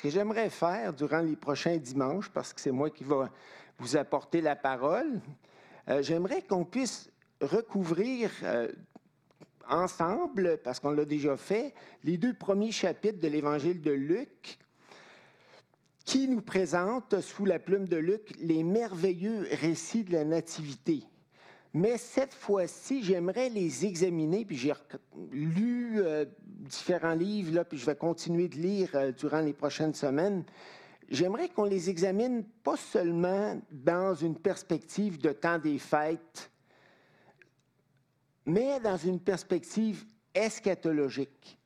ce que j'aimerais faire durant les prochains dimanches, parce que c'est moi qui va vous apporter la parole, euh, j'aimerais qu'on puisse recouvrir euh, ensemble, parce qu'on l'a déjà fait, les deux premiers chapitres de l'Évangile de Luc, qui nous présentent, sous la plume de Luc, les merveilleux récits de la Nativité. Mais cette fois-ci, j'aimerais les examiner, puis j'ai lu euh, différents livres, là, puis je vais continuer de lire euh, durant les prochaines semaines. J'aimerais qu'on les examine pas seulement dans une perspective de temps des fêtes, mais dans une perspective eschatologique.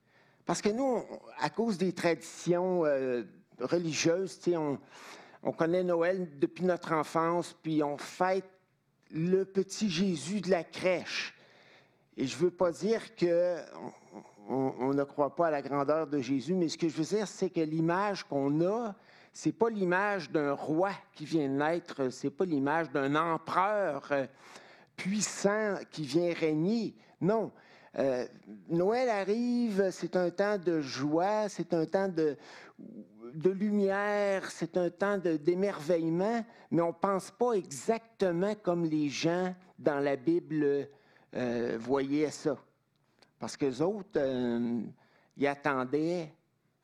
Parce que nous, à cause des traditions euh, religieuses, on, on connaît Noël depuis notre enfance, puis on fête le petit Jésus de la crèche. Et je ne veux pas dire que on, ne croit pas à la grandeur de Jésus, mais ce que je veux dire, c'est que l'image qu'on a, c'est pas l'image d'un roi qui vient naître, c'est pas l'image d'un empereur euh, puissant qui vient régner. Non. Euh, Noël arrive, c'est un temps de joie, c'est un temps de, de lumière, c'est un temps d'émerveillement, mais on ne pense pas exactement comme les gens dans la Bible euh, voyaient ça. Parce que les autres, euh, ils attendaient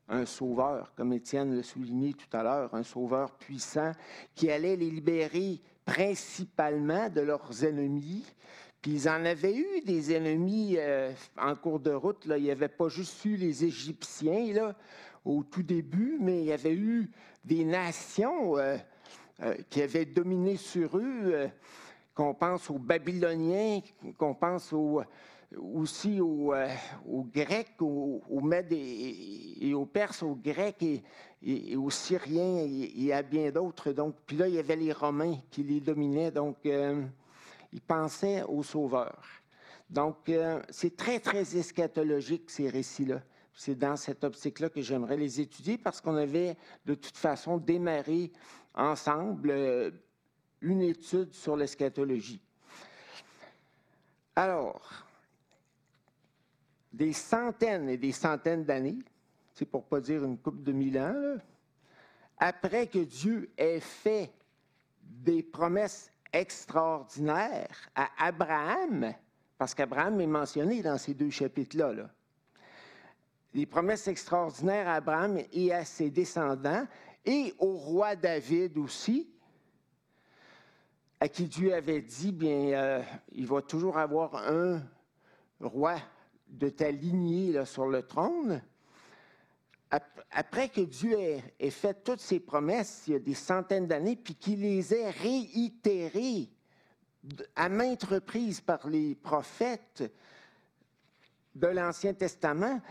un sauveur, comme Étienne le soulignait tout à l'heure, un sauveur puissant qui allait les libérer principalement de leurs ennemis. Puis ils en avaient eu des ennemis euh, en cours de route. Là. Il n'y avait pas juste eu les Égyptiens, là, au tout début, mais il y avait eu des nations euh, euh, qui avaient dominé sur eux, euh, qu'on pense aux Babyloniens, qu'on pense aussi aux, Grecs, aux, Mèdes et, aux Perses, aux Grecs et, aux Syriens et, à bien d'autres. Donc, puis là, il y avait les Romains qui les dominaient, donc ils pensaient aux sauveurs. Donc, c'est très, très eschatologique, ces récits-là. C'est dans cette optique-là que j'aimerais les étudier parce qu'on avait de toute façon démarré ensemble euh, une étude sur l'eschatologie. Alors, des centaines et des centaines d'années, c'est pour pas dire une coupe de mille ans, après que Dieu ait fait des promesses extraordinaires à Abraham, parce qu'Abraham est mentionné dans ces deux chapitres-là, là, des promesses extraordinaires à Abraham et à ses descendants, et au roi David aussi, à qui Dieu avait dit, bien, euh, il va toujours avoir un roi de ta lignée sur le trône. Après que Dieu ait, fait toutes ces promesses il y a des centaines d'années, puis qu'il les ait réitérées à maintes reprises par les prophètes de l'Ancien Testament,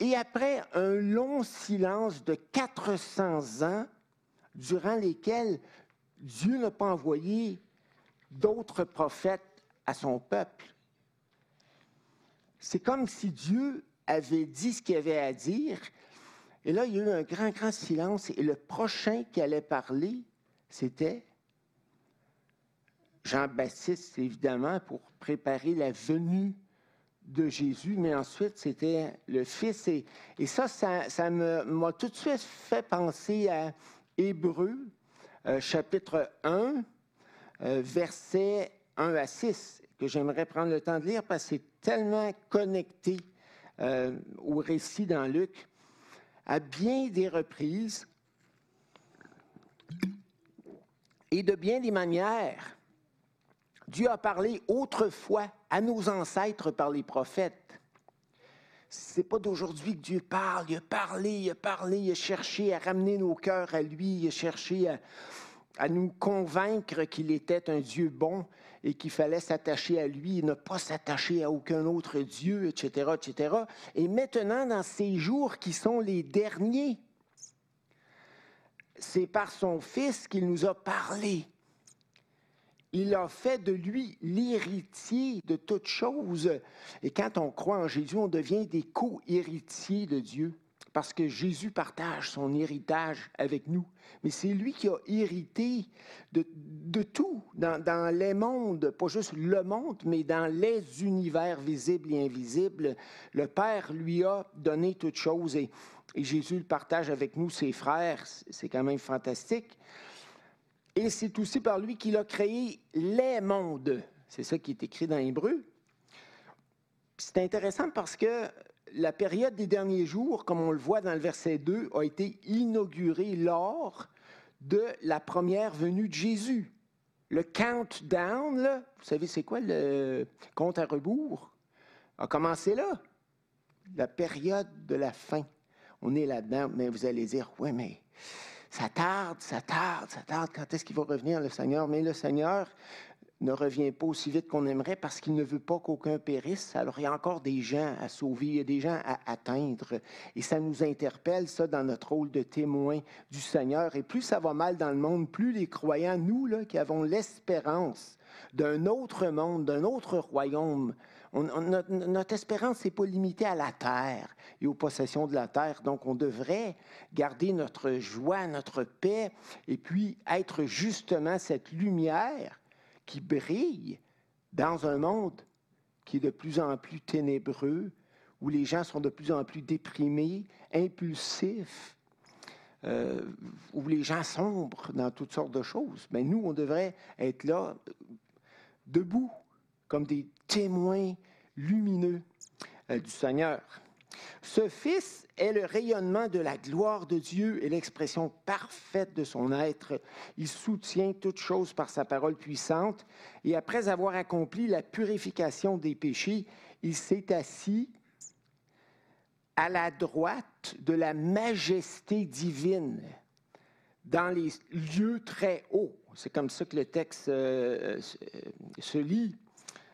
et après un long silence de 400 ans, durant lesquels Dieu n'a pas envoyé d'autres prophètes à son peuple, c'est comme si Dieu avait dit ce qu'il avait à dire, et là, il y a eu un grand, grand silence, et le prochain qui allait parler, c'était Jean-Baptiste, évidemment, pour préparer la venue de Jésus, mais ensuite c'était le Fils. Et, ça, ça, m'a tout de suite fait penser à Hébreu, euh, chapitre 1, euh, versets 1 à 6, que j'aimerais prendre le temps de lire parce que c'est tellement connecté euh, au récit dans Luc. À bien des reprises et de bien des manières, Dieu a parlé autrefois à nos ancêtres par les prophètes. C'est pas d'aujourd'hui que Dieu parle. Il a parlé, il a parlé, il a cherché à ramener nos cœurs à lui, il a cherché à, nous convaincre qu'il était un Dieu bon et qu'il fallait s'attacher à lui et ne pas s'attacher à aucun autre Dieu, etc., etc. Et maintenant, dans ces jours qui sont les derniers, c'est par son Fils qu'il nous a parlé il a fait de lui l'héritier de toutes choses. Et quand on croit en Jésus, on devient des co-héritiers de Dieu. parce que Jésus partage son héritage avec nous. Mais c'est lui qui a hérité de, tout dans, les mondes, pas juste le monde, mais dans les univers visibles et invisibles. Le Père lui a donné toutes choses et Jésus le partage avec nous, ses frères. C'est quand même fantastique. Et c'est aussi par lui qu'il a créé les mondes. C'est ça qui est écrit dans l'hébreu. C'est intéressant parce que la période des derniers jours, comme on le voit dans le verset 2, a été inaugurée lors de la première venue de Jésus. Le countdown, vous savez, c'est quoi le compte à rebours? A commencé là. La période de la fin. On est là-dedans, mais vous allez dire, oui, mais ça tarde, ça tarde, ça tarde. Quand est-ce qu'il va revenir, le Seigneur? Mais le Seigneur ne revient pas aussi vite qu'on aimerait parce qu'il ne veut pas qu'aucun périsse. Alors, il y a encore des gens à sauver, il y a des gens à atteindre. Et ça nous interpelle, ça, dans notre rôle de témoin du Seigneur. Et plus ça va mal dans le monde, plus les croyants, nous, là, qui avons l'espérance d'un autre monde, d'un autre royaume, notre, espérance n'est pas limitée à la terre et aux possessions de la terre. Donc, on devrait garder notre joie, notre paix, et puis être justement cette lumière qui brille dans un monde qui est de plus en plus ténébreux, où les gens sont de plus en plus déprimés, impulsifs, euh, où les gens sombrent dans toutes sortes de choses. Mais nous, on devrait être là, debout, comme des témoins lumineux euh, du Seigneur. Ce Fils est le rayonnement de la gloire de Dieu et l'expression parfaite de son être. Il soutient toutes choses par sa parole puissante et après avoir accompli la purification des péchés, il s'est assis à la droite de la majesté divine dans les lieux très hauts. C'est comme ça que le texte euh, se lit.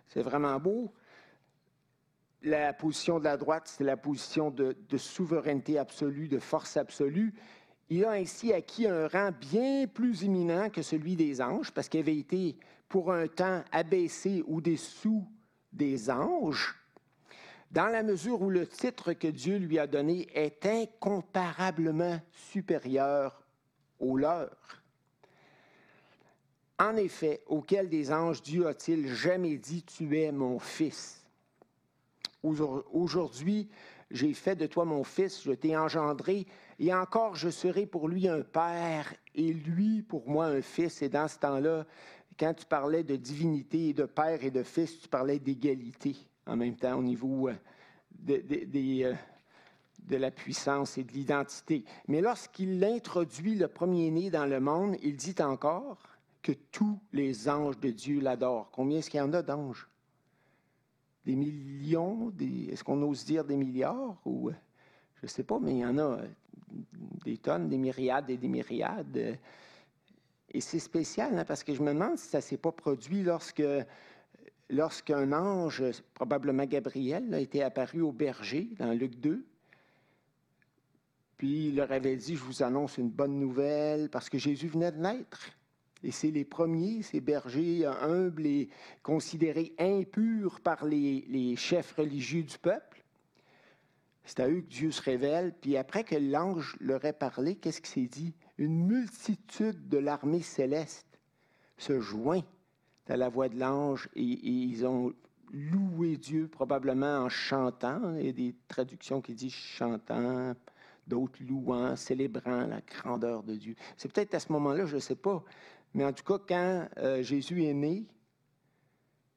C'est vraiment beau la position de la droite, c'est la position de, souveraineté absolue, de force absolue. Il a ainsi acquis un rang bien plus éminent que celui des anges, parce qu'il avait été pour un temps abaissé au-dessous des anges, dans la mesure où le titre que Dieu lui a donné est incomparablement supérieur au leur. En effet, auquel des anges Dieu a-t-il jamais dit, tu es mon fils Aujourd'hui, j'ai fait de toi mon fils, je t'ai engendré, et encore je serai pour lui un père, et lui pour moi un fils. Et dans ce temps-là, quand tu parlais de divinité et de père et de fils, tu parlais d'égalité en même temps au niveau euh, de, euh, de la puissance et de l'identité. Mais lorsqu'il introduit le premier-né dans le monde, il dit encore que tous les anges de Dieu l'adorent. Combien est-ce qu'il y en a d'anges? Des millions, est-ce qu'on ose dire des milliards ou euh, je ne sais pas, mais il y en a euh, des tonnes, des myriades et des myriades. Euh, et c'est spécial hein, parce que je me demande si ça ne s'est pas produit lorsque lorsqu'un ange, probablement Gabriel, a été apparu au berger dans Luc 2. Puis il leur avait dit, je vous annonce une bonne nouvelle parce que Jésus venait de naître. Et c'est les premiers, ces bergers humbles et considérés impurs par les, chefs religieux du peuple. C'est à eux que Dieu se révèle. Puis après que l'ange leur ait parlé, qu'est-ce qui s'est dit? Une multitude de l'armée céleste se joint à la voix de l'ange et, ils ont loué Dieu probablement en chantant. Il y a des traductions qui disent chantant, d'autres louant, célébrant la grandeur de Dieu. C'est peut-être à ce moment-là, je ne sais pas, mais en tout cas, quand euh, Jésus est né,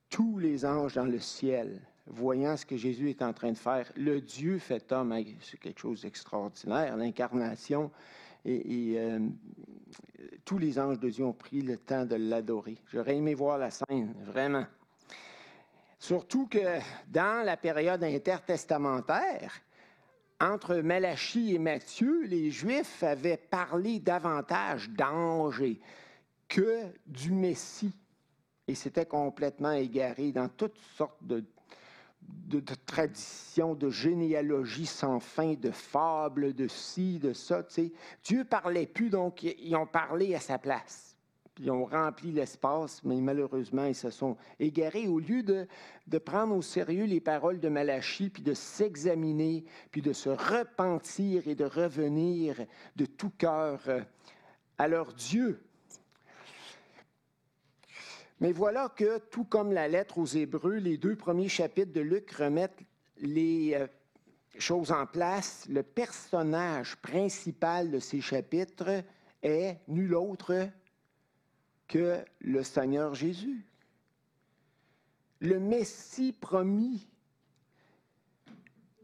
tous les anges dans le ciel, voyant ce que Jésus est en train de faire, le Dieu fait homme, c'est quelque chose d'extraordinaire, l'incarnation, et, euh, tous les anges de Dieu ont pris le temps de l'adorer. J'aurais aimé voir la scène, vraiment. Surtout que dans la période intertestamentaire, entre Malachie et Matthieu, les Juifs avaient parlé davantage d'anges que du Messie. Et c'était complètement égaré dans toutes sortes de, traditions, de généalogies sans fin, de fables, de ci, de ça. Tu sais. Dieu parlait plus, donc ils ont parlé à sa place. ils ont rempli l'espace, mais malheureusement, ils se sont égarés. Au lieu de, de prendre au sérieux les paroles de Malachie, puis de s'examiner, puis de se repentir et de revenir de tout cœur euh, à leur Dieu. Mais voilà que, tout comme la lettre aux Hébreux, les deux premiers chapitres de Luc remettent les euh, choses en place. Le personnage principal de ces chapitres est nul autre que le Seigneur Jésus. Le Messie promis.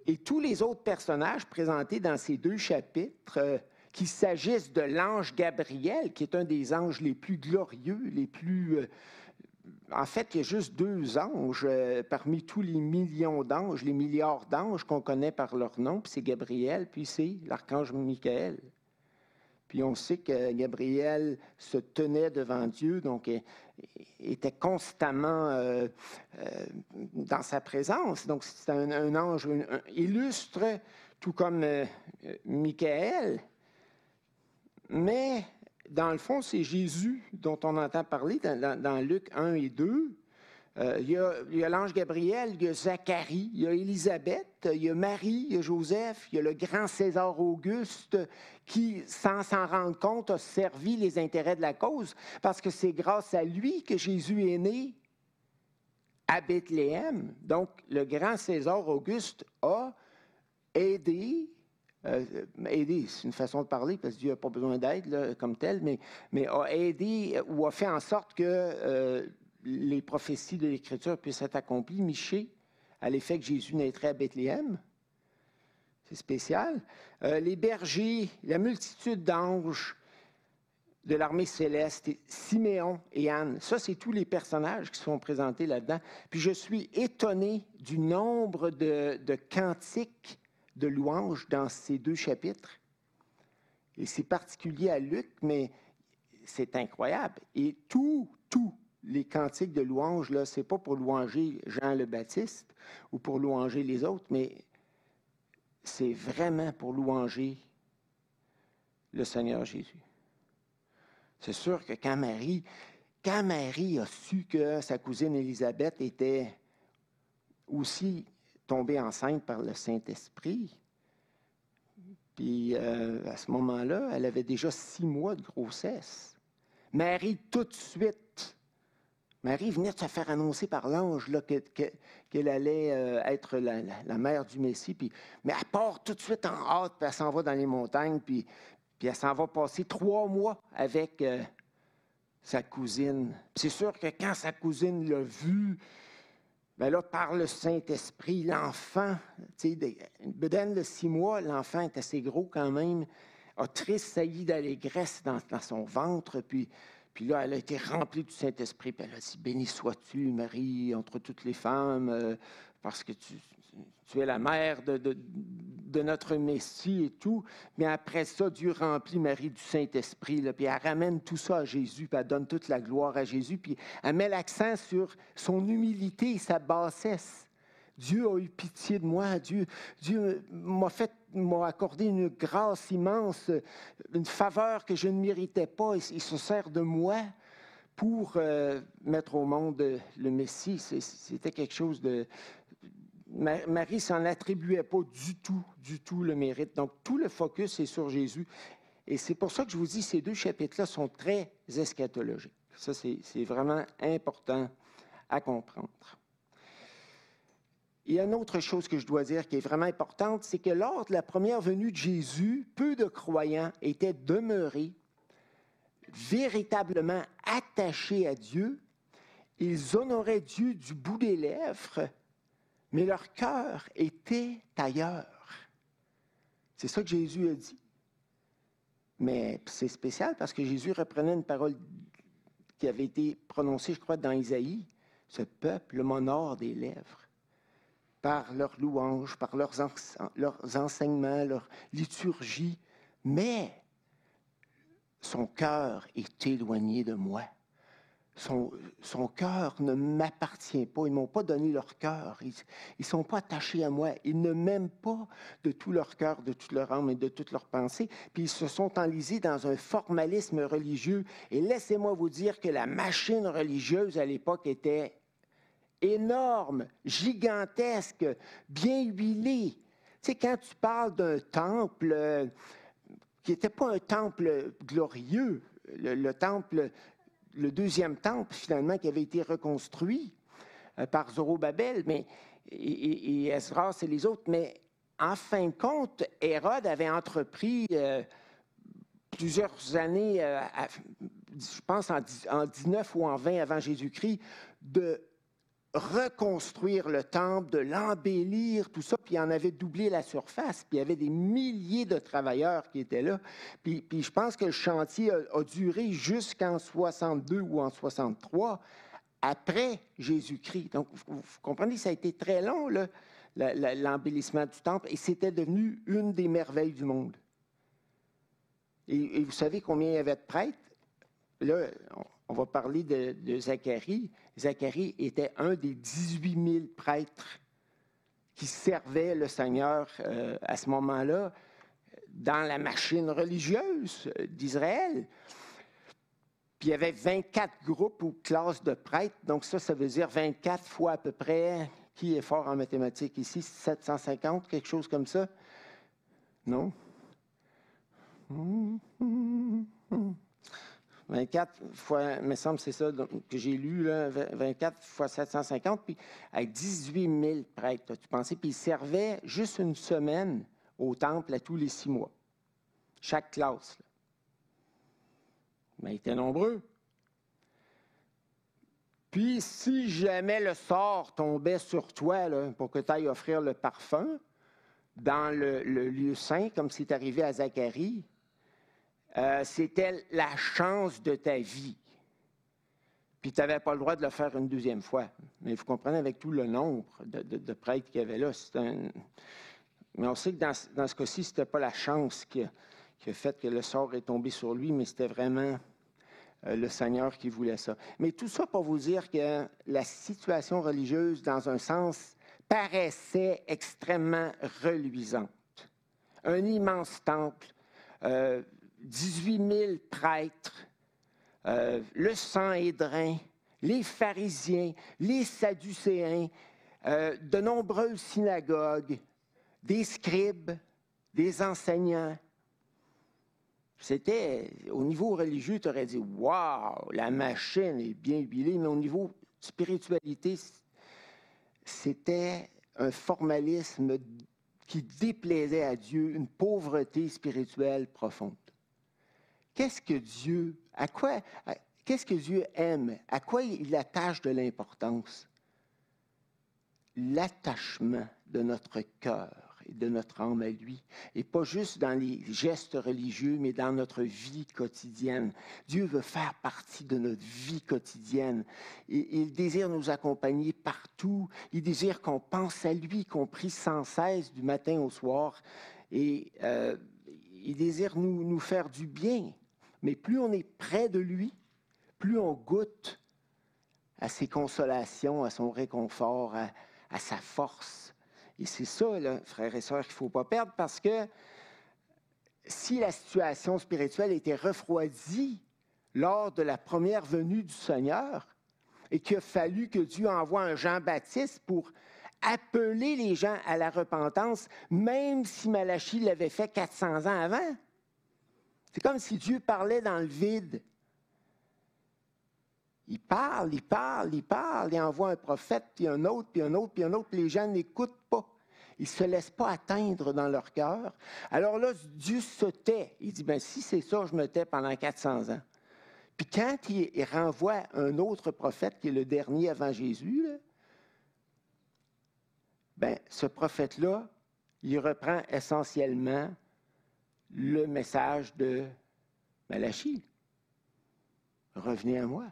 Et tous les autres personnages présentés dans ces deux chapitres, euh, qu'il s'agisse de l'ange Gabriel, qui est un des anges les plus glorieux, les plus... Euh, en fait, il y a juste deux anges euh, parmi tous les millions d'anges, les milliards d'anges qu'on connaît par leur nom, puis c'est Gabriel, puis c'est l'archange Michael. Puis on sait que Gabriel se tenait devant Dieu, donc était constamment euh, dans sa présence. Donc c'est un, ange illustre, tout comme euh, Michael. Mais dans le fond, c'est Jésus dont on entend parler dans, Luc 1 et 2. Euh, il y a l'ange Gabriel, il y a Zacharie, il y a Élisabeth, il y a Marie, il y a Joseph, il y a le grand César Auguste qui, sans s'en rendre compte, a servi les intérêts de la cause, parce que c'est grâce à lui que Jésus est né à Bethléem. Donc, le grand César Auguste a aidé euh, aider, c'est une façon de parler, parce que Dieu n'a pas besoin d'aide comme tel, mais, mais, a aidé ou a fait en sorte que euh, les prophéties de l'Écriture puissent être accomplies. Miché, à l'effet que Jésus naîtrait à Bethléem. C'est spécial. Euh, les bergers, la multitude d'anges de l'armée céleste, Siméon et Anne. Ça, c'est tous les personnages qui sont présentés là-dedans. Puis je suis étonné du nombre de cantiques de louanges dans ces deux chapitres. Et c'est particulier à Luc, mais c'est incroyable. Et tout, tout, les cantiques de louange, là, c'est pas pour louanger Jean le Baptiste ou pour louanger les autres, mais c'est vraiment pour louanger le Seigneur Jésus. C'est sûr que quand Marie, quand Marie a su que sa cousine Élisabeth était aussi tombée enceinte par le Saint-Esprit, puis euh, à ce moment-là, elle avait déjà six mois de grossesse. Marie, tout de suite, Marie venait de se faire annoncer par l'ange qu'elle allait euh, être la, mère du Messie. Mais elle part tout de suite en hâte, puis elle s'en va dans les montagnes, puis, puis elle s'en va passer trois mois avec euh, sa cousine. C'est sûr que quand sa cousine l'a vue, bien là, par le Saint-Esprit, l'enfant, une bedaine de six mois, l'enfant est assez gros quand même, a tressailli d'allégresse dans, dans son ventre, puis puis là, elle a été remplie du Saint-Esprit. Puis elle a dit Béni sois-tu, Marie, entre toutes les femmes, euh, parce que tu, es la mère de, notre Messie et tout. Mais après ça, Dieu remplit Marie du Saint-Esprit. Puis elle ramène tout ça à Jésus, puis elle donne toute la gloire à Jésus. Puis elle met l'accent sur son humilité et sa bassesse. Dieu a eu pitié de moi. Dieu, Dieu m'a fait, m'a accordé une grâce immense, une faveur que je ne méritais pas. Il, se sert de moi pour euh, mettre au monde le Messie. C'était quelque chose de. Marie s'en attribuait pas du tout, du tout le mérite. Donc tout le focus est sur Jésus. Et c'est pour ça que je vous dis, ces deux chapitres-là sont très eschatologiques. Ça, c'est vraiment important à comprendre. Il y a une autre chose que je dois dire qui est vraiment importante, c'est que lors de la première venue de Jésus, peu de croyants étaient demeurés véritablement attachés à Dieu. Ils honoraient Dieu du bout des lèvres, mais leur cœur était ailleurs. C'est ça que Jésus a dit. Mais c'est spécial parce que Jésus reprenait une parole qui avait été prononcée, je crois, dans Isaïe. Ce peuple m'honore des lèvres par leurs louanges, par leurs, leurs enseignements, leur liturgie, mais son cœur est éloigné de moi. Son, cœur ne m'appartient pas. Ils ne m'ont pas donné leur cœur. Ils ne sont pas attachés à moi. Ils ne m'aiment pas de tout leur cœur, de toute leur âme et de toute leur pensée. Puis ils se sont enlisés dans un formalisme religieux. Et laissez-moi vous dire que la machine religieuse à l'époque était énorme, gigantesque, bien huilée. Tu sais, quand tu parles d'un temple euh, qui n'était pas un temple glorieux, le temple le deuxième temple, finalement, qui avait été reconstruit euh, par Zorobabel mais, et, et, Esdras et les autres. Mais en fin de compte, Hérode avait entrepris euh, plusieurs années, euh, je pense en, en 19 ou en 20 avant Jésus-Christ, de reconstruire le temple, de l'embellir, tout ça, puis il en avait doublé la surface, puis il y avait des milliers de travailleurs qui étaient là. Puis, je pense que le chantier a, duré jusqu'en 62 ou en 63, après Jésus-Christ. Donc, vous, comprenez, ça a été très long, l'embellissement du temple, et c'était devenu une des merveilles du monde. Et, et vous savez combien il y avait de prêtres? Là, on va parler de, Zacharie. Zacharie était un des 18 000 prêtres qui servaient le Seigneur euh, à ce moment-là dans la machine religieuse d'Israël. Puis il y avait 24 groupes ou classes de prêtres, donc ça, ça veut dire 24 fois à peu près, qui est fort en mathématiques ici, 750, quelque chose comme ça? Non? 24 fois, il me semble c'est ça que j'ai lu, là, 24 fois 750, puis avec 18 000 prêtres, tu pensais, puis ils servaient juste une semaine au temple à tous les six mois, chaque classe. Mais ils étaient nombreux. Puis, si jamais le sort tombait sur toi pour que tu ailles offrir le parfum dans le, le lieu saint, comme c'est arrivé à Zacharie, euh, c'était la chance de ta vie. Puis tu n'avais pas le droit de le faire une deuxième fois. Mais vous comprenez, avec tout le nombre de, prêtres qu'il y avait là. Mais on sait que dans, ce cas-ci, ce n'était pas la chance qui a, fait que le sort est tombé sur lui, mais c'était vraiment euh, le Seigneur qui voulait ça. Mais tout ça pour vous dire que la situation religieuse, dans un sens, paraissait extrêmement reluisante. Un immense temple. Euh, 18 000 prêtres, le Sanhédrin, les pharisiens, les sadducéens, euh, de nombreuses synagogues, des scribes, des enseignants. C'était, au niveau religieux, tu aurais dit, waouh, la machine est bien huilée, mais au niveau spiritualité, c'était un formalisme qui déplaisait à Dieu, une pauvreté spirituelle profonde. Qu'est-ce que Dieu, à quoi, qu'est-ce que Dieu aime? À quoi il attache de l'importance? L'attachement de notre cœur et de notre âme à lui, et pas juste dans les gestes religieux, mais dans notre vie quotidienne. Dieu veut faire partie de notre vie quotidienne. Et, il désire nous accompagner partout. Il désire qu'on pense à lui, qu'on prie sans cesse du matin au soir. Et euh, il désire nous, nous faire du bien. Mais plus on est près de lui, plus on goûte à ses consolations, à son réconfort, à, sa force. Et c'est ça, frères et sœurs, qu'il ne faut pas perdre parce que si la situation spirituelle était refroidie lors de la première venue du Seigneur et qu'il a fallu que Dieu envoie un Jean-Baptiste pour appeler les gens à la repentance, même si Malachie l'avait fait 400 ans avant, c'est comme si Dieu parlait dans le vide. Il parle, il parle, il parle, il envoie un prophète, puis un autre, puis un autre, puis un autre, puis les gens n'écoutent pas. Ils ne se laissent pas atteindre dans leur cœur. Alors là, Dieu se tait. Il dit, ben si c'est ça, je me tais pendant 400 ans. Puis quand il, renvoie un autre prophète, qui est le dernier avant Jésus, ben, ce prophète-là, il reprend essentiellement le message de Malachie. Revenez à moi.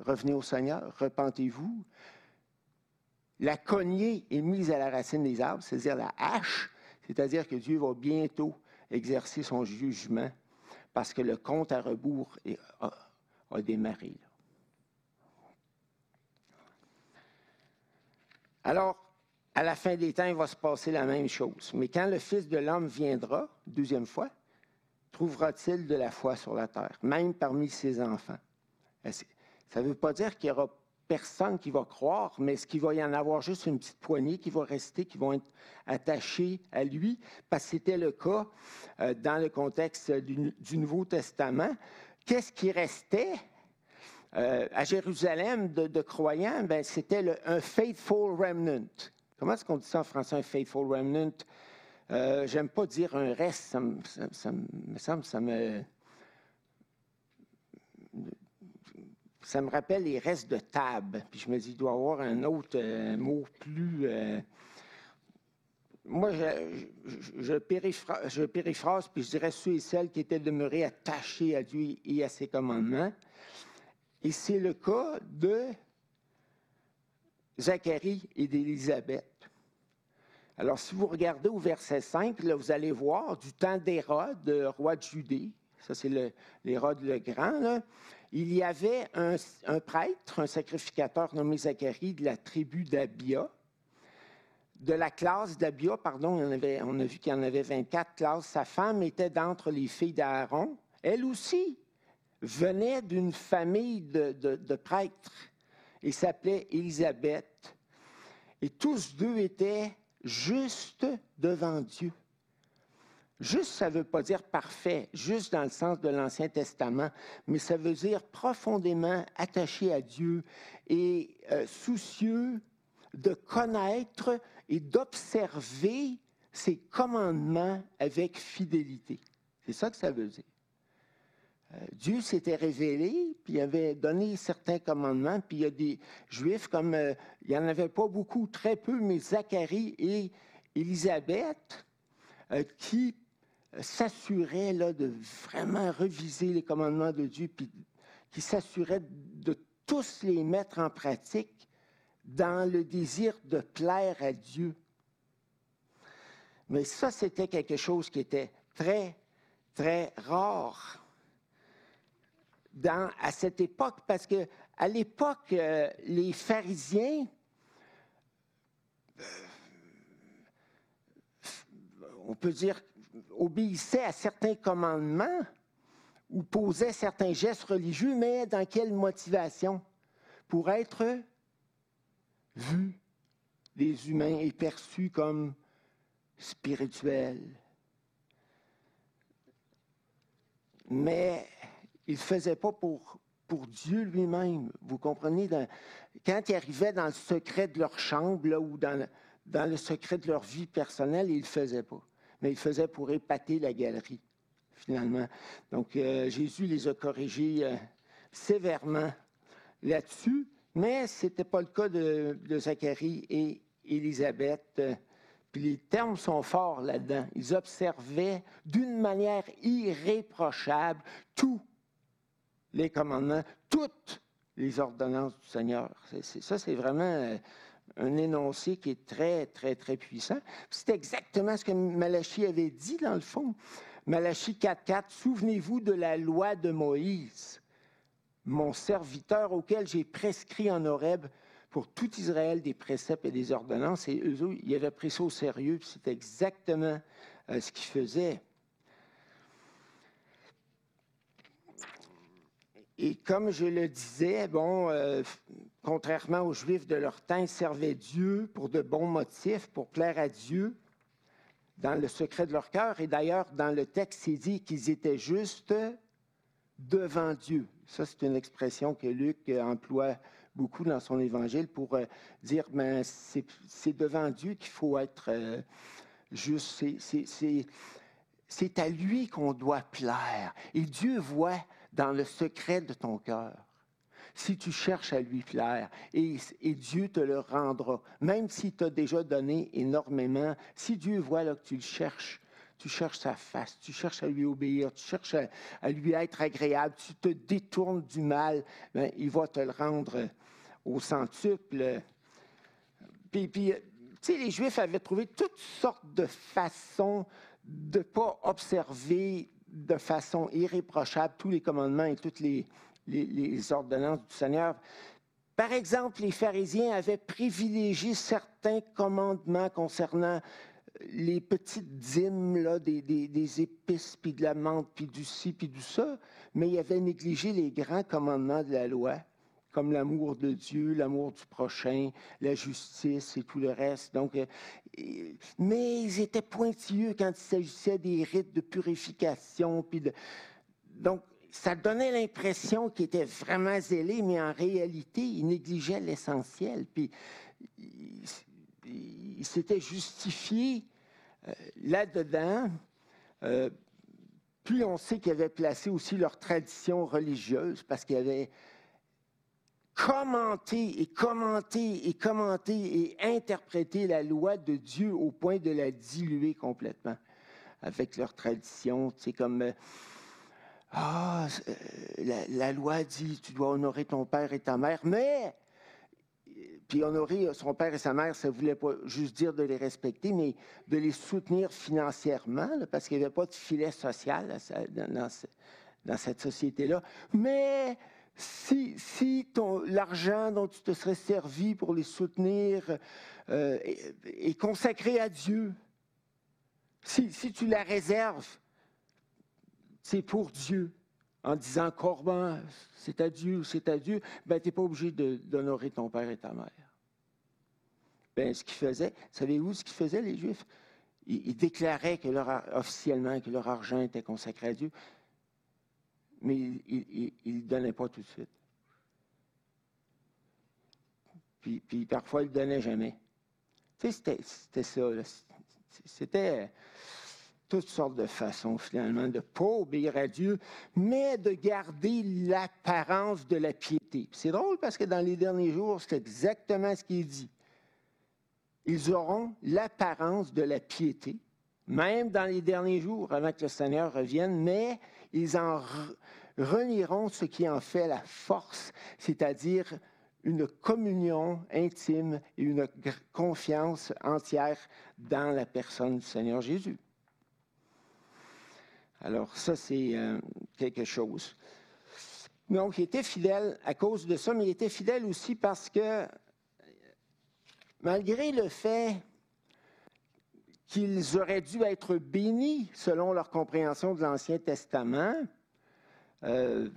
Revenez au Seigneur. Repentez-vous. La cognée est mise à la racine des arbres, c'est-à-dire la hache, c'est-à-dire que Dieu va bientôt exercer son jugement parce que le compte à rebours a, démarré. Alors, à la fin des temps, il va se passer la même chose. Mais quand le Fils de l'homme viendra, deuxième fois, trouvera-t-il de la foi sur la terre, même parmi ses enfants? Ça ne veut pas dire qu'il y aura personne qui va croire, mais est-ce qu'il va y en avoir juste une petite poignée qui va rester, qui vont être attachés à lui? Parce que c'était le cas euh, dans le contexte du, Nouveau Testament. Qu'est-ce qui restait? Euh, à Jérusalem de, croyants, ben, c'était un faithful remnant. Comment est-ce qu'on dit ça en français, un faithful remnant? Euh, j'aime pas dire un reste, ça me semble, ça me, ça me rappelle les restes de table. Puis je me dis, il doit y avoir un autre euh, mot plus. Euh, moi, je, périphrase, puis je dirais ceux et celles qui étaient demeurés attachés à Dieu et à ses commandements. Et c'est le cas de Zacharie et d'Élisabeth. Alors, si vous regardez au verset 5, là, vous allez voir du temps d'Hérode, roi de Judée, ça c'est l'Hérode le Grand, là, il y avait un, prêtre, un sacrificateur nommé Zacharie de la tribu d'Abia. De la classe d'Abia, pardon, on, a vu qu'il y en avait 24 classes. Sa femme était d'entre les filles d'Aaron. Elle aussi venait d'une famille de prêtres et s'appelait Élisabeth. Et tous deux étaient justes devant Dieu. Juste, ça ne veut pas dire parfait, juste dans le sens de l'Ancien Testament, mais ça veut dire profondément attaché à Dieu et euh, soucieux de connaître et d'observer ses commandements avec fidélité. C'est ça que ça veut dire. Euh, Dieu s'était révélé, puis il avait donné certains commandements, puis il y a des Juifs comme, euh, il n'y en avait pas beaucoup, très peu, mais Zacharie et Élisabeth, qui s'assurait de vraiment reviser les commandements de Dieu, puis qui s'assurait de tous les mettre en pratique dans le désir de plaire à Dieu. Mais ça, c'était quelque chose qui était très, très rare à cette époque, parce que à l'époque, euh, les pharisiens, euh, on peut dire obéissait à certains commandements ou posait certains gestes religieux, mais dans quelle motivation? Pour être vu des humains et perçu comme spirituel. Mais il ne faisait pas pour, pour Dieu lui-même. Vous comprenez? quand ils arrivaient dans le secret de leur chambre ou dans dans le secret de leur vie personnelle, ils ne faisaient pas mais il faisait pour épater la galerie, finalement. Donc, euh, Jésus les a corrigés euh, sévèrement là-dessus, mais ce n'était pas le cas de, Zacharie et Élisabeth. Puis les termes sont forts là-dedans. Ils observaient d'une manière irréprochable tous les commandements, toutes les ordonnances du Seigneur. ça, c'est vraiment euh, un énoncé qui est très, très, très puissant. C'est exactement ce que Malachie avait dit, dans le fond. Malachie 4.4, souvenez-vous de la loi de Moïse, mon serviteur auquel j'ai prescrit en Horeb pour tout Israël des préceptes et des ordonnances. Et eux, ils avaient pris ça au sérieux, c'est exactement euh, ce qu'ils faisaient. Et comme je le disais, bon, euh, contrairement aux Juifs de leur temps, ils servaient Dieu pour de bons motifs, pour plaire à Dieu dans le secret de leur cœur. Et d'ailleurs, dans le texte, c'est dit qu'ils étaient justes devant Dieu. Ça, c'est une expression que Luc emploie beaucoup dans son évangile pour euh, dire, ben, c'est devant Dieu qu'il faut être euh, juste. C'est à lui qu'on doit plaire. Et Dieu voit dans le secret de ton cœur. Si tu cherches à lui plaire, et, Dieu te le rendra, même s'il t'a déjà donné énormément, si Dieu voit là que tu le cherches, tu cherches sa face, tu cherches à lui obéir, tu cherches à, lui être agréable, tu te détournes du mal, bien, il va te le rendre au centuple. Puis, puis tu sais, les Juifs avaient trouvé toutes sortes de façons de ne pas observer de façon irréprochable tous les commandements et toutes les, ordonnances du Seigneur. Par exemple, les pharisiens avaient privilégié certains commandements concernant les petites dîmes là, des, des, épices, puis de la menthe, puis du ci, puis du ça, mais ils avaient négligé les grands commandements de la loi, comme l'amour de Dieu, l'amour du prochain, la justice et tout le reste. Donc, euh, mais ils étaient pointilleux quand il s'agissait des rites de purification, puis. Donc, ça donnait l'impression qu'ils étaient vraiment zélés, mais en réalité, ils négligeaient l'essentiel. Puis, ils s'étaient justifiés euh, là-dedans. Euh, puis on sait qu'ils avaient placé aussi leur tradition religieuse parce qu'ils avaient commenté et commenté et commenté et interprété la loi de Dieu au point de la diluer complètement avec leur tradition. C'est comme euh, ah, la, la, loi dit tu dois honorer ton père et ta mère, mais puis honorer son père et sa mère, ça ne voulait pas juste dire de les respecter, mais de les soutenir financièrement, parce qu'il n'y avait pas de filet social dans, cette société-là. Mais si, l'argent dont tu te serais servi pour les soutenir euh, est, consacré à Dieu, si, tu la réserves, c'est pour Dieu en disant Corban, c'est à Dieu, c'est à Dieu, ben, tu n'es pas obligé d'honorer ton père et ta mère. Ben, ce qu'ils faisaient, savez-vous ce qu'ils faisaient, les Juifs? Ils, déclaraient que leur, officiellement que leur argent était consacré à Dieu, mais ils ne le donnaient pas tout de suite. Puis, parfois, ils ne le donnaient jamais. Tu sais, c'était ça. C'était toutes sortes de façons, finalement, de ne pas obéir à Dieu, mais de garder l'apparence de la piété. C'est drôle parce que dans les derniers jours, c'est exactement ce qu'il dit. Ils auront l'apparence de la piété, même dans les derniers jours, avant que le Seigneur revienne, mais ils en renieront ce qui en fait la force, c'est-à-dire une communion intime et une confiance entière dans la personne du Seigneur Jésus. Alors, ça, c'est euh, quelque chose. Donc, il était fidèle à cause de ça, mais il était fidèle aussi parce que, malgré le fait qu'ils auraient dû être bénis selon leur compréhension de l'Ancien Testament, euh,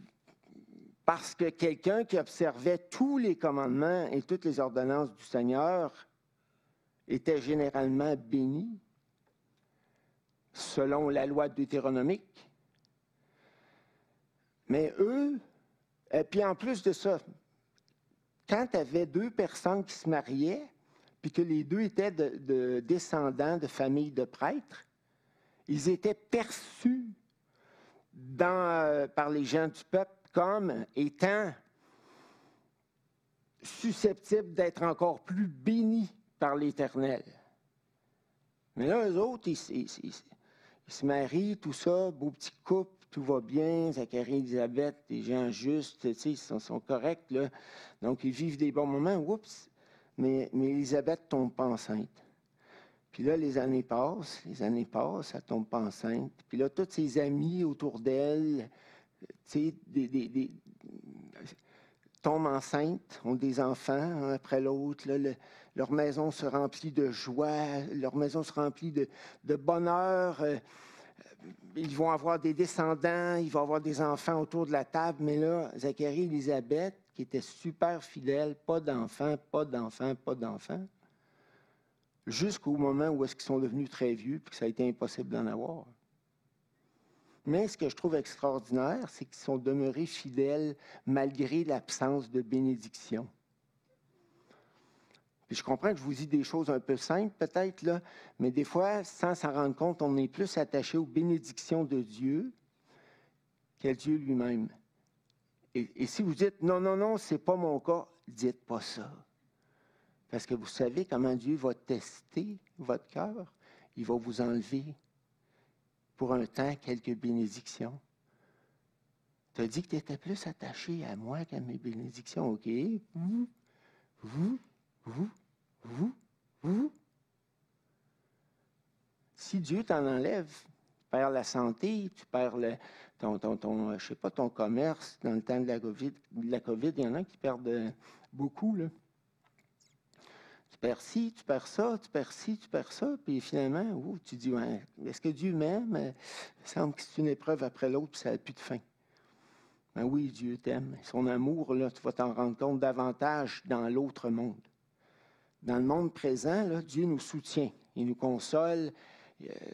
parce que quelqu'un qui observait tous les commandements et toutes les ordonnances du Seigneur était généralement béni selon la loi deutéronomique. Mais eux, et puis en plus de ça, quand tu avais deux personnes qui se mariaient, puis que les deux étaient de, descendants de familles de prêtres, ils étaient perçus dans, par les gens du peuple comme étant susceptibles d'être encore plus bénis par l'Éternel. Mais là, eux autres, ils, se marient, tout ça, beau petit couple, tout va bien. Zacharie et Elisabeth, des gens justes, ils sont, corrects. Donc, ils vivent des bons moments. Oups! Mais, mais Elisabeth tombe pas enceinte. Puis là, les années passent, les années passent, elle tombe pas enceinte. Puis là, tous ses amis autour d'elle, tu sais, tombent enceintes, ont des enfants un après l'autre. leur maison se remplit de joie, leur maison se remplit de, de bonheur. Euh, ils vont avoir des descendants, ils vont avoir des enfants autour de la table, mais là, Zacharie et Elisabeth, qui étaient super fidèles, pas d'enfants, pas d'enfants, pas d'enfants, jusqu'au moment où est-ce qu'ils sont devenus très vieux, puis que ça a été impossible d'en avoir. Mais ce que je trouve extraordinaire, c'est qu'ils sont demeurés fidèles malgré l'absence de bénédiction. Puis je comprends que je vous dis des choses un peu simples, peut-être, mais des fois, sans s'en rendre compte, on est plus attaché aux bénédictions de Dieu qu'à Dieu lui-même. Et, si vous dites non, non, non, c'est pas mon cas, dites pas ça. Parce que vous savez comment Dieu va tester votre cœur. Il va vous enlever pour un temps quelques bénédictions. Tu as dit que tu étais plus attaché à moi qu'à mes bénédictions, OK? Vous, vous, vous, vous, vous. Si Dieu t'en enlève, perds la santé, tu perds ton, ton, je sais pas, ton commerce dans le temps de la COVID. De la COVID il y en a qui perdent beaucoup, là. Tu perds ci, tu perds ça, tu perds ci, tu perds ça, puis finalement, tu dis, est-ce que Dieu m'aime? Il semble que c'est une épreuve après l'autre, puis ça n'a plus de fin. Ben oui, Dieu t'aime. Son amour, là, tu vas t'en rendre compte davantage dans l'autre monde. Dans le monde présent, Dieu nous soutient, il nous console, euh,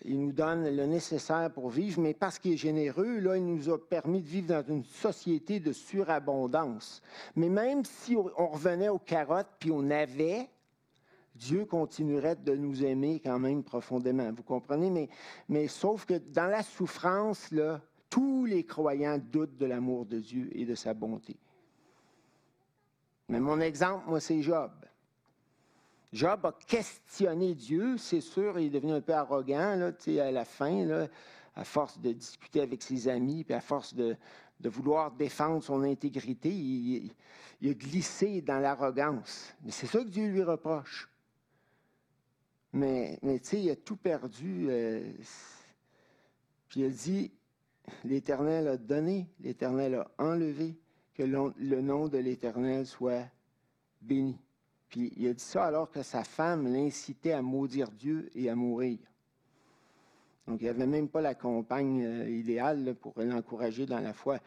il nous donne le nécessaire pour vivre, mais parce qu'il est généreux, là, il nous a permis de vivre dans une société de surabondance. Mais même si on revenait aux carottes puis on avait, Dieu continuerait de nous aimer quand même profondément. Vous comprenez? Mais, mais sauf que dans la souffrance, là, tous les croyants doutent de l'amour de Dieu et de sa bonté. Mais mon exemple, moi, c'est Job. Job a questionné Dieu, c'est sûr, il est devenu un peu arrogant à la fin, à force de discuter avec ses amis, puis à force de, vouloir défendre son intégrité, il, a glissé dans l'arrogance. Mais c'est ça que Dieu lui reproche. Mais, tu sais, il a tout perdu. Euh, puis il dit, l'Éternel a donné, l'Éternel a enlevé, que le nom de l'Éternel soit béni. Puis il a dit ça alors que sa femme l'incitait à maudire Dieu et à mourir. Donc il n'y avait même pas la compagne euh, idéale pour l'encourager dans la foi.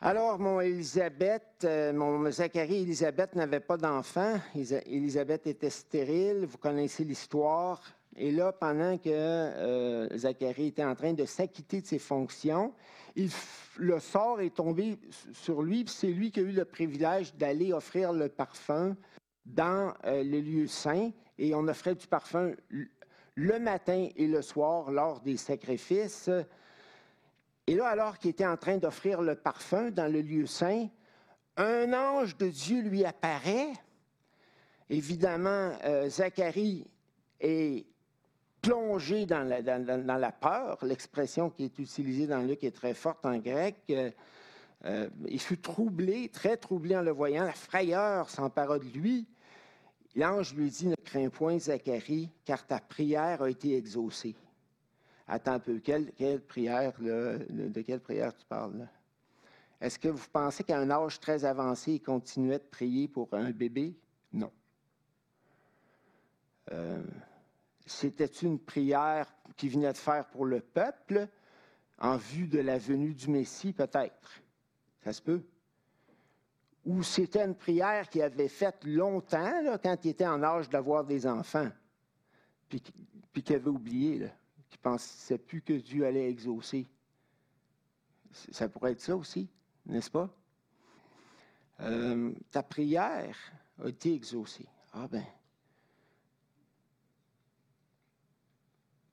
Alors, mon Élisabeth, euh, mon Zacharie et Élisabeth n'avaient pas d'enfant. Élisabeth était stérile, vous connaissez l'histoire. Et là, pendant que euh, Zacharie était en train de s'acquitter de ses fonctions, le sort est tombé sur lui, c'est lui qui a eu le privilège d'aller offrir le parfum dans euh, le lieu saint, et on offrait du parfum le matin et le soir lors des sacrifices. Et là, alors qu'il était en train d'offrir le parfum dans le lieu saint, un ange de Dieu lui apparaît. Évidemment, euh, Zacharie est plongé dans la, peur, l'expression qui est utilisée dans Luc est très forte en grec. Euh, euh, il fut troublé, très troublé en le voyant. La frayeur s'empara de lui. L'ange lui dit, ne crains point, Zacharie, car ta prière a été exaucée. Attends un peu, quelle, prière, de quelle prière tu parles? Est-ce que vous pensez qu'à un âge très avancé, il continuait de prier pour un bébé? Non. Euh, c'était une prière qu'il venait de faire pour le peuple en vue de la venue du Messie, peut-être. Ça se peut. Ou c'était une prière qu'il avait faite longtemps, quand il était en âge d'avoir des enfants, puis, qu'il avait oublié, qu'il ne pensait plus que Dieu allait exaucer. Ça pourrait être ça aussi, n'est-ce pas? Euh, ta prière a été exaucée. Ah ben,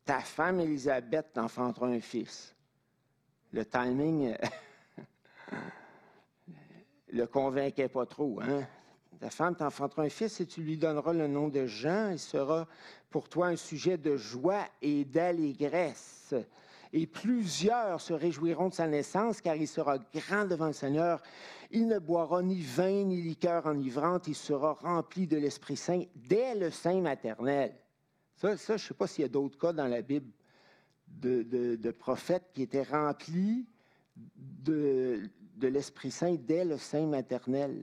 ta femme Élisabeth t'enfantera un fils. Le timing le convainquait pas trop. Hein? Ta femme t'enfantera un fils et tu lui donneras le nom de Jean. Il sera pour toi un sujet de joie et d'allégresse. Et plusieurs se réjouiront de sa naissance, car il sera grand devant le Seigneur. Il ne boira ni vin ni liqueur enivrante. Il sera rempli de l'Esprit Saint dès le sein maternel. Ça, je ne sais pas s'il y a d'autres cas dans la Bible de, prophètes qui étaient remplis de, l'Esprit Saint dès le sein maternel.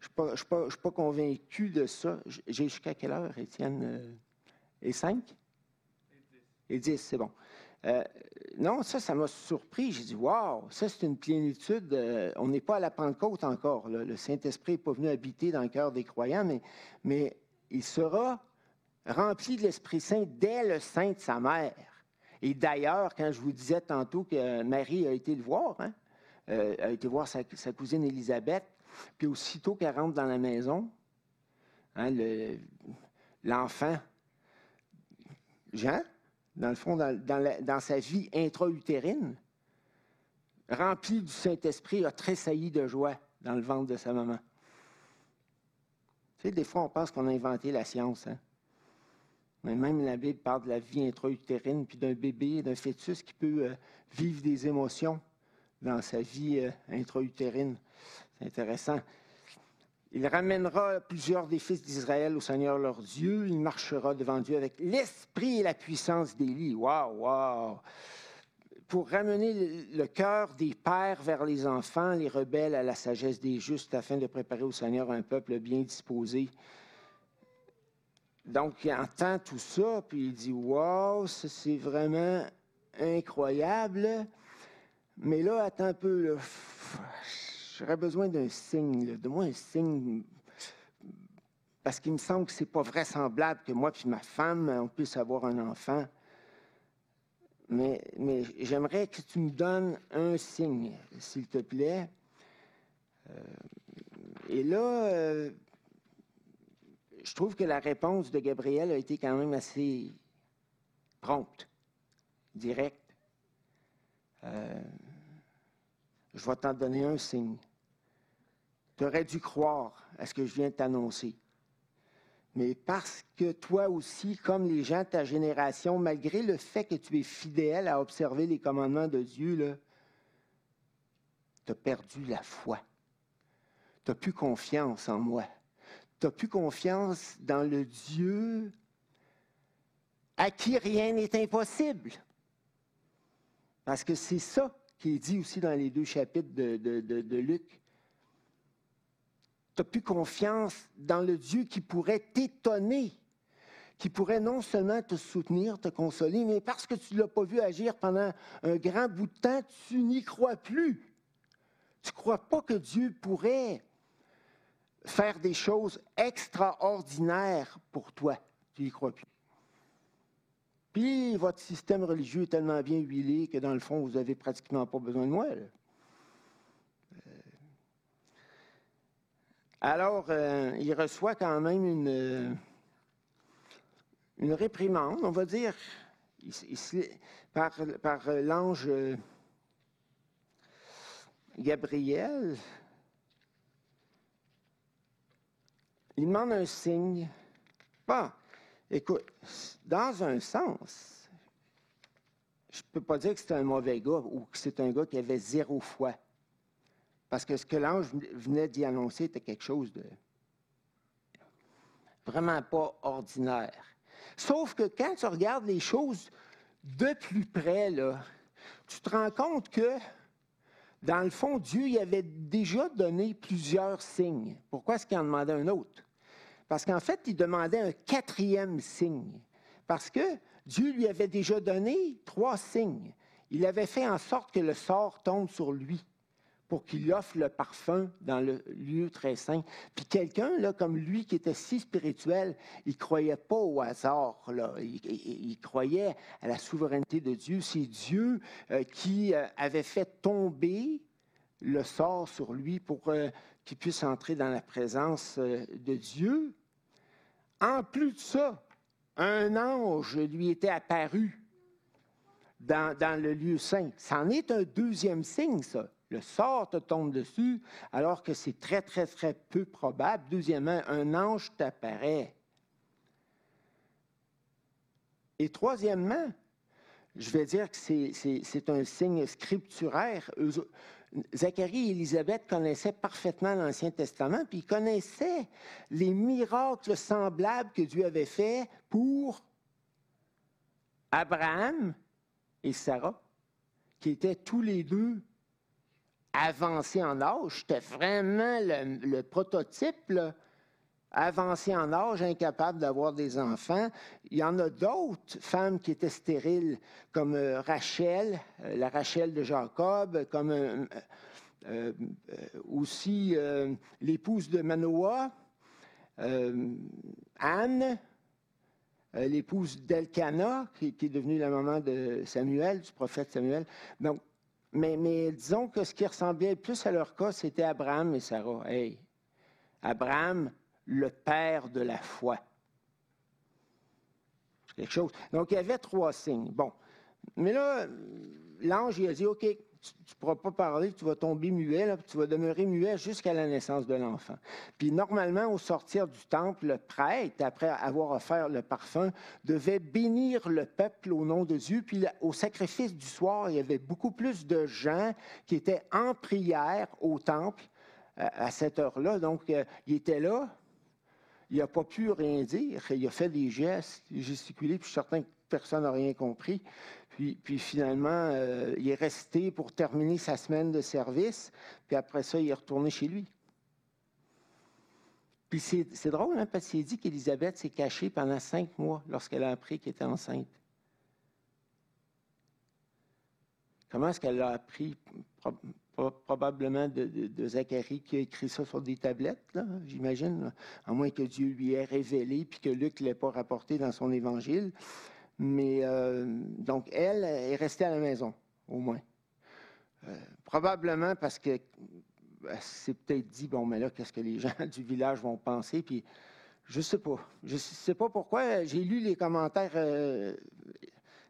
je ne suis, pas convaincu de ça. J'ai jusqu'à quelle heure, Étienne? Euh, et cinq? Et dix, c'est bon. Euh, non, ça, ça m'a surpris. J'ai dit, waouh, ça, c'est une plénitude. Euh, on n'est pas à la Pentecôte encore. Le Saint-Esprit n'est pas venu habiter dans le cœur des croyants, mais il sera rempli de l'Esprit Saint dès le sein de sa mère. Et d'ailleurs, quand je vous disais tantôt que Marie a été le voir, hein, euh, a été voir sa, cousine Élisabeth, puis aussitôt qu'elle rentre dans la maison, hein, l'enfant, Jean, dans le fond, dans, sa vie intra-utérine, rempli du Saint-Esprit, a tressailli de joie dans le ventre de sa maman. Tu sais, des fois, on pense qu'on a inventé la science. Hein? Mais même la Bible parle de la vie intra-utérine, puis d'un bébé, d'un fœtus qui peut euh, vivre des émotions dans sa vie euh, intra-utérine. C'est intéressant. Il ramènera plusieurs des fils d'Israël au Seigneur leur Dieu. Il marchera devant Dieu avec l'esprit et la puissance d'Élie. Waouh, waouh! pour ramener le cœur des pères vers les enfants, les rebelles à la sagesse des justes, afin de préparer au Seigneur un peuple bien disposé. Donc, il entend tout ça, puis il dit Wow, c'est vraiment incroyable. Mais là, attends un peu, j'aurais besoin d'un signe, de moi un signe, parce qu'il me semble que ce n'est pas vraisemblable que moi et ma femme, on puisse avoir un enfant. Mais, mais j'aimerais que tu me donnes un signe, s'il te plaît. Euh, et là, euh, je trouve que la réponse de Gabriel a été quand même assez prompte, directe. Euh, je vais t'en donner un signe. Tu aurais dû croire à ce que je viens de t'annoncer. Mais parce que toi aussi, comme les gens de ta génération, malgré le fait que tu es fidèle à observer les commandements de Dieu, tu as perdu la foi. Tu n'as plus confiance en moi. Tu n'as plus confiance dans le Dieu à qui rien n'est impossible. Parce que c'est ça qui est dit aussi dans les deux chapitres de, Luc. Tu n'as plus confiance dans le Dieu qui pourrait t'étonner, qui pourrait non seulement te soutenir, te consoler, mais parce que tu ne l'as pas vu agir pendant un grand bout de temps, tu n'y crois plus. Tu ne crois pas que Dieu pourrait faire des choses extraordinaires pour toi. Tu n'y crois plus. Puis votre système religieux est tellement bien huilé que dans le fond, vous n'avez pratiquement pas besoin de moi. Euh, alors, euh, il reçoit quand même une, une réprimande, on va dire, par l'ange Gabriel. Il demande un signe. Bon, écoute, dans un sens, je ne peux pas dire que c'est un mauvais gars ou que c'est un gars qui avait zéro foi. Parce que ce que l'ange venait d'y annoncer était quelque chose de vraiment pas ordinaire. Sauf que quand tu regardes les choses de plus près, là, tu te rends compte que, dans le fond, Dieu y avait déjà donné plusieurs signes. Pourquoi est-ce qu'il en demandait un autre? Parce qu'en fait, il demandait un quatrième signe. Parce que Dieu lui avait déjà donné trois signes. Il avait fait en sorte que le sort tombe sur lui pour qu'il offre le parfum dans le lieu très saint. Puis quelqu'un, là, comme lui, qui était si spirituel, il croyait pas au hasard. Il, croyait à la souveraineté de Dieu. C'est Dieu euh, qui euh, avait fait tomber le sort sur lui pour euh, qu'il puisse entrer dans la présence de Dieu. En plus de ça, un ange lui était apparu dans, le lieu saint. C'en est un deuxième signe, ça. Le sort te tombe dessus, alors que c'est très, très, très peu probable. Deuxièmement, un ange t'apparaît. Et troisièmement, je vais dire que c'est un signe scripturaire. Zacharie et Élisabeth connaissaient parfaitement l'Ancien Testament, puis ils connaissaient les miracles semblables que Dieu avait faits pour Abraham et Sarah, qui étaient tous les deux avancés en âge. C'était vraiment le, prototype, avancé en âge, incapable d'avoir des enfants. Il y en a d'autres femmes qui étaient stériles, comme euh, Rachel, euh, la Rachel de Jacob, comme euh, aussi l'épouse de Manoah, Anne, l'épouse d'Elkana, qui, qui, est devenue la maman de Samuel, du prophète Samuel. Donc, mais, mais disons que ce qui ressemblait plus à leur cas, c'était Abraham et Sarah. Hey, Abraham, le père de la foi. Quelque chose. Donc, il y avait trois signes. Bon. Mais là, l'ange, il a dit, OK, tu ne pourras pas parler, tu vas tomber muet, tu vas demeurer muet jusqu'à la naissance de l'enfant. Puis normalement, au sortir du temple, le prêtre, après avoir offert le parfum, devait bénir le peuple au nom de Dieu. Puis au sacrifice du soir, il y avait beaucoup plus de gens qui étaient en prière au temple euh, à cette heure-là. Donc, euh, il était là, il n'a pas pu rien dire. Il a fait des gestes, gesticulé, puis je suis certain que personne n'a rien compris. Puis, puis finalement, euh, il est resté pour terminer sa semaine de service, puis après ça, il est retourné chez lui. Puis c'est drôle, hein, parce qu'il dit qu'Élisabeth s'est cachée pendant cinq mois lorsqu'elle a appris qu'elle était enceinte. Comment est-ce qu'elle l'a appris? Probablement de, Zacharie qui a écrit ça sur des tablettes, j'imagine, à moins que Dieu lui ait révélé puis que Luc ne l'ait pas rapporté dans son évangile. Mais euh, donc, elle est restée à la maison, au moins. Euh, probablement parce que c'est peut-être dit, bon, mais là, qu'est-ce que les gens du village vont penser? Puis, je sais pas. Je sais pas pourquoi. J'ai lu les commentaires euh,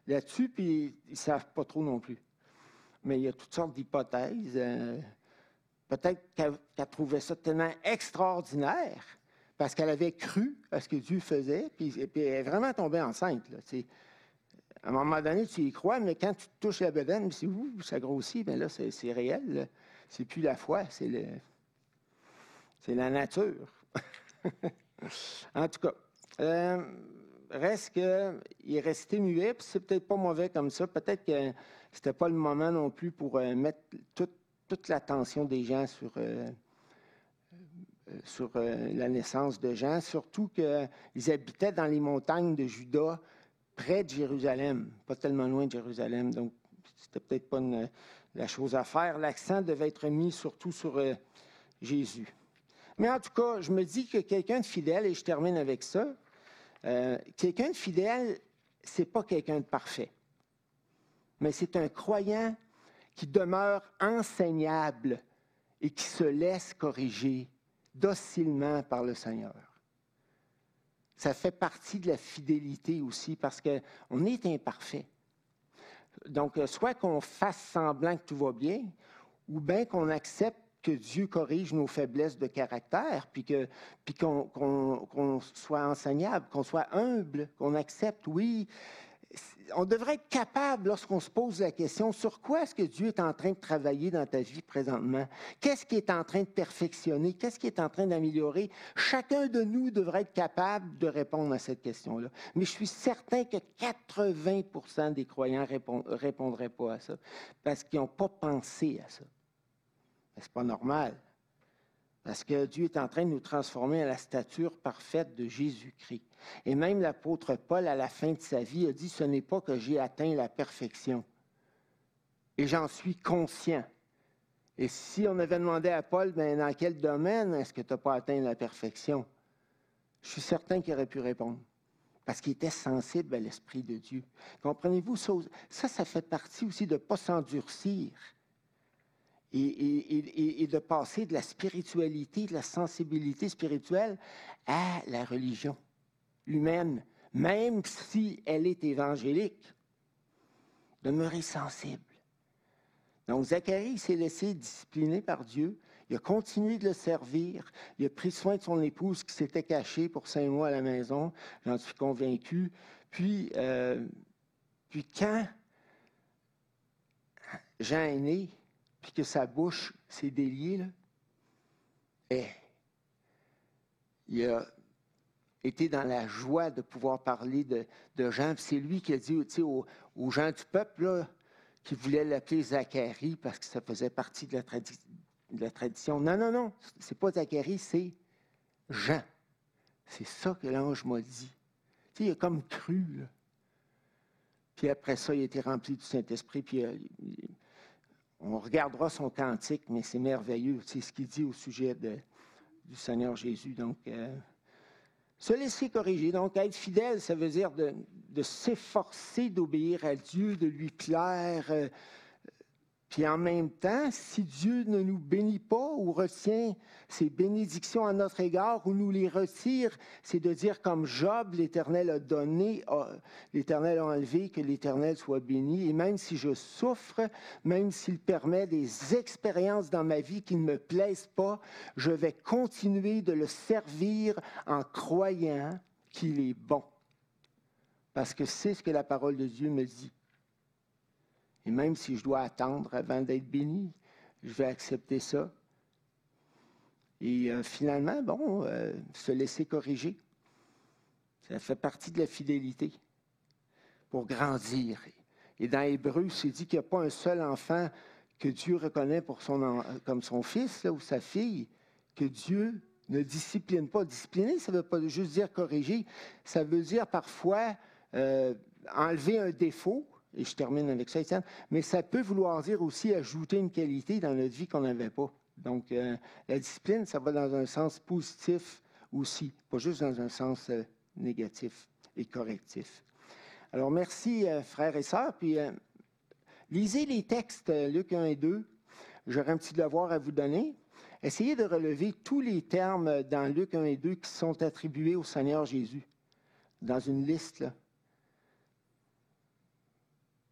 là-dessus, puis ils savent pas trop non plus mais il y a toutes sortes d'hypothèses. Euh, peut-être qu'elle trouvait ça tellement extraordinaire parce qu'elle avait cru à ce que Dieu faisait, puis, elle est vraiment tombée enceinte. à un moment donné, tu y crois, mais quand tu touches la bedaine, c'est ça grossit, bien là, c'est réel. C'est plus la foi, c'est le, c'est la nature. en tout cas, euh, reste qu'il est resté muet, puis c'est peut-être pas mauvais comme ça. Peut-être que c'était pas le moment non plus pour euh, mettre toute l'attention des gens sur, euh, euh, sur la naissance de Jean, surtout qu'ils habitaient dans les montagnes de Juda, près de Jérusalem, pas tellement loin de Jérusalem, donc c'était peut-être pas la chose à faire. L'accent devait être mis surtout sur Jésus. Mais en tout cas, je me dis que quelqu'un de fidèle, et je termine avec ça, quelqu'un de fidèle, c'est pas quelqu'un de parfait mais c'est un croyant qui demeure enseignable et qui se laisse corriger docilement par le Seigneur. Ça fait partie de la fidélité aussi parce qu'on est imparfait. Donc, soit qu'on fasse semblant que tout va bien, ou bien qu'on accepte que Dieu corrige nos faiblesses de caractère, puis qu'on puis qu'on soit enseignable, qu'on soit humble, qu'on accepte, oui, on devrait être capable, lorsqu'on se pose la question, sur quoi est-ce que Dieu est en train de travailler dans ta vie présentement? Qu'est-ce qui est en train de perfectionner? Qu'est-ce qui est en train d'améliorer? Chacun de nous devrait être capable de répondre à cette question-là. Mais je suis certain que 80 des croyants ne répondraient pas à ça parce qu'ils n'ont pas pensé à ça. Ce pas normal. Parce que Dieu est en train de nous transformer à la stature parfaite de Jésus-Christ. Et même l'apôtre Paul, à la fin de sa vie, a dit, ce n'est pas que j'ai atteint la perfection. Et j'en suis conscient. Et si on avait demandé à Paul, ben, dans quel domaine est-ce que tu n'as pas atteint la perfection? Je suis certain qu'il aurait pu répondre. Parce qu'il était sensible à l'Esprit de Dieu. Comprenez-vous? Ça, ça fait partie aussi de ne pas s'endurcir et, de passer de la spiritualité, de la sensibilité spirituelle à la religion humaine, même si elle est évangélique. Demeurer sensible. Donc Zacharie s'est laissé discipliner par Dieu. Il a continué de le servir. Il a pris soin de son épouse qui s'était cachée pour cinq mois à la maison. J'en suis convaincu. Puis, euh, puis quand Jean est né, puis que sa bouche s'est déliée, là, et il a été dans la joie de pouvoir parler de, Jean. C'est lui qui a dit aux, aux, gens du peuple là, qui voulaient l'appeler Zacharie parce que ça faisait partie de la, tradition. Non, non, non, c'est pas Zacharie, c'est Jean. C'est ça que l'ange m'a dit. Il a comme cru. Là. Puis après ça, il a été rempli du Saint-Esprit, puis euh, on regardera son cantique, mais c'est merveilleux. C'est ce qu'il dit au sujet du Seigneur Jésus. Donc, euh, se laisser corriger. Donc, être fidèle, ça veut dire de, s'efforcer d'obéir à Dieu, de lui plaire. Euh, puis en même temps, si Dieu ne nous bénit pas ou retient ses bénédictions à notre égard ou nous les retire, c'est de dire comme Job, l'Éternel a donné, l'Éternel a enlevé, que l'Éternel soit béni. Et même si je souffre, même s'il permet des expériences dans ma vie qui ne me plaisent pas, je vais continuer de le servir en croyant qu'il est bon. Parce que c'est ce que la parole de Dieu me dit. Et même si je dois attendre avant d'être béni, je vais accepter ça. Et euh, finalement, bon, euh, se laisser corriger, ça fait partie de la fidélité pour grandir Et dans Hébreu, c'est dit qu'il n'y a pas un seul enfant que Dieu reconnaît son, comme son fils ou sa fille, que Dieu ne discipline pas. Discipliner, ça ne veut pas juste dire corriger, ça veut dire parfois euh, enlever un défaut, et je termine avec ça, Étienne, mais ça peut vouloir dire aussi ajouter une qualité dans notre vie qu'on n'avait pas. Donc, euh, la discipline, ça va dans un sens positif aussi, pas juste dans un sens euh, négatif et correctif. Alors, merci, frères et sœurs. Puis, lisez les textes, Luc 1 et 2. J'aurai un petit devoir à vous donner. Essayez de relever tous les termes dans Luc 1 et 2 qui sont attribués au Seigneur Jésus, dans une liste. Là.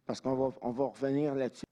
Parce qu'on va, on va revenir là-dessus.